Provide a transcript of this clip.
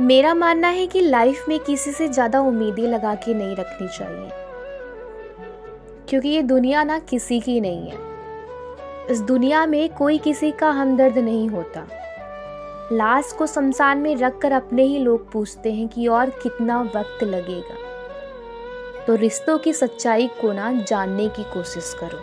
मेरा मानना है कि लाइफ में किसी से ज़्यादा उम्मीदें लगा के नहीं रखनी चाहिए। क्योंकि ये दुनिया ना किसी की नहीं है। इस दुनिया में कोई किसी का हमदर्द नहीं होता। लाश को शमशान में रख कर अपने ही लोग पूछते हैं कि और कितना वक्त लगेगा। तो रिश्तों की सच्चाई को ना जानने की कोशिश करो।